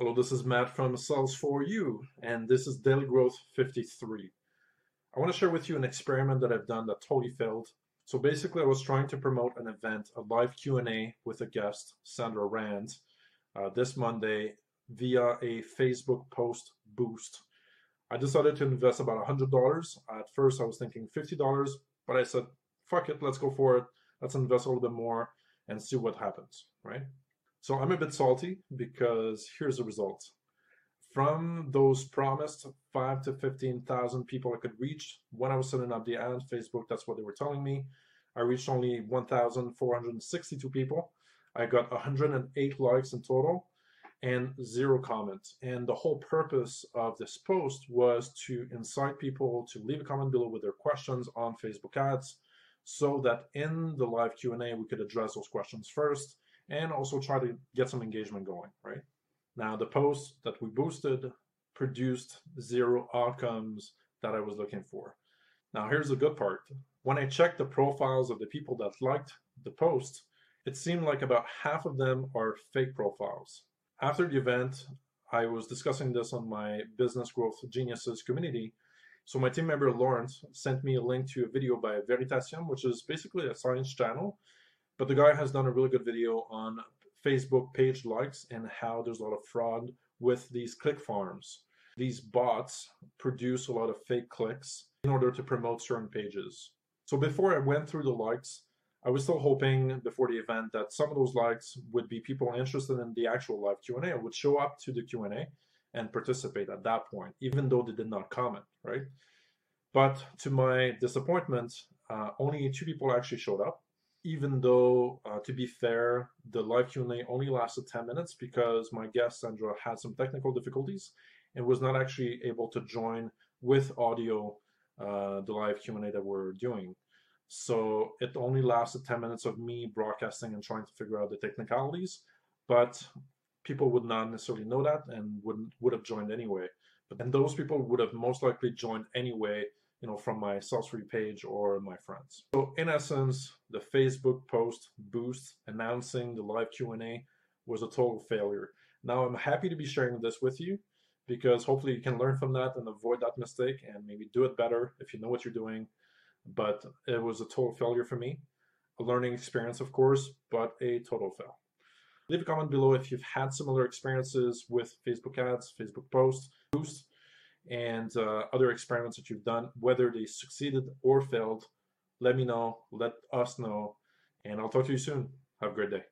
Hello, this is Matt from Sales for You, and this is Daily Growth 53. I want to share with you an experiment that I've done that totally failed. So basically, I was trying to promote an event, a live Q&A with a guest, Sandra Rand, uh, this Monday via a Facebook post boost. I decided to invest about $100. At first, I was thinking $50, but I said, fuck it, let's go for it. Let's invest a little bit more and see what happens, right? So I'm a bit salty because here's the result. From those promised five to 15,000 people I could reach when I was setting up the ad, Facebook, that's what they were telling me. I reached only 1,462 people. I got 108 likes in total and zero comments. And the whole purpose of this post was to incite people to leave a comment below with their questions on Facebook ads so that in the live Q&A we could address those questions first and also try to get some engagement going, right? Now, the post that we boosted produced zero outcomes that I was looking for. Now, here's the good part. When I checked the profiles of the people that liked the post, it seemed like about half of them are fake profiles. After the event, I was discussing this on my Business Growth Geniuses community. So my team member Lawrence sent me a link to a video by Veritasium, which is basically a science channel but the guy has done a really good video on Facebook page likes and how there's a lot of fraud with these click farms. These bots produce a lot of fake clicks in order to promote certain pages. So before I went through the likes, I was still hoping before the event that some of those likes would be people interested in the actual live Q&A would show up to the Q&A and participate at that point, even though they did not comment, right? But to my disappointment, uh, only two people actually showed up even though, uh, to be fair, the live Q&A only lasted 10 minutes because my guest, Sandra, had some technical difficulties and was not actually able to join with audio uh, the live Q&A that we're doing. So it only lasted 10 minutes of me broadcasting and trying to figure out the technicalities, but people would not necessarily know that and would would have joined anyway. But then those people would have most likely joined anyway you know, from my Sales for You page or my friends. So in essence, the Facebook post boost announcing the live Q&A was a total failure. Now I'm happy to be sharing this with you because hopefully you can learn from that and avoid that mistake and maybe do it better if you know what you're doing. But it was a total failure for me. A learning experience, of course, but a total fail. Leave a comment below if you've had similar experiences with Facebook ads, Facebook posts, boosts, and uh, other experiments that you've done, whether they succeeded or failed. Let me know, let us know, and I'll talk to you soon. Have a great day.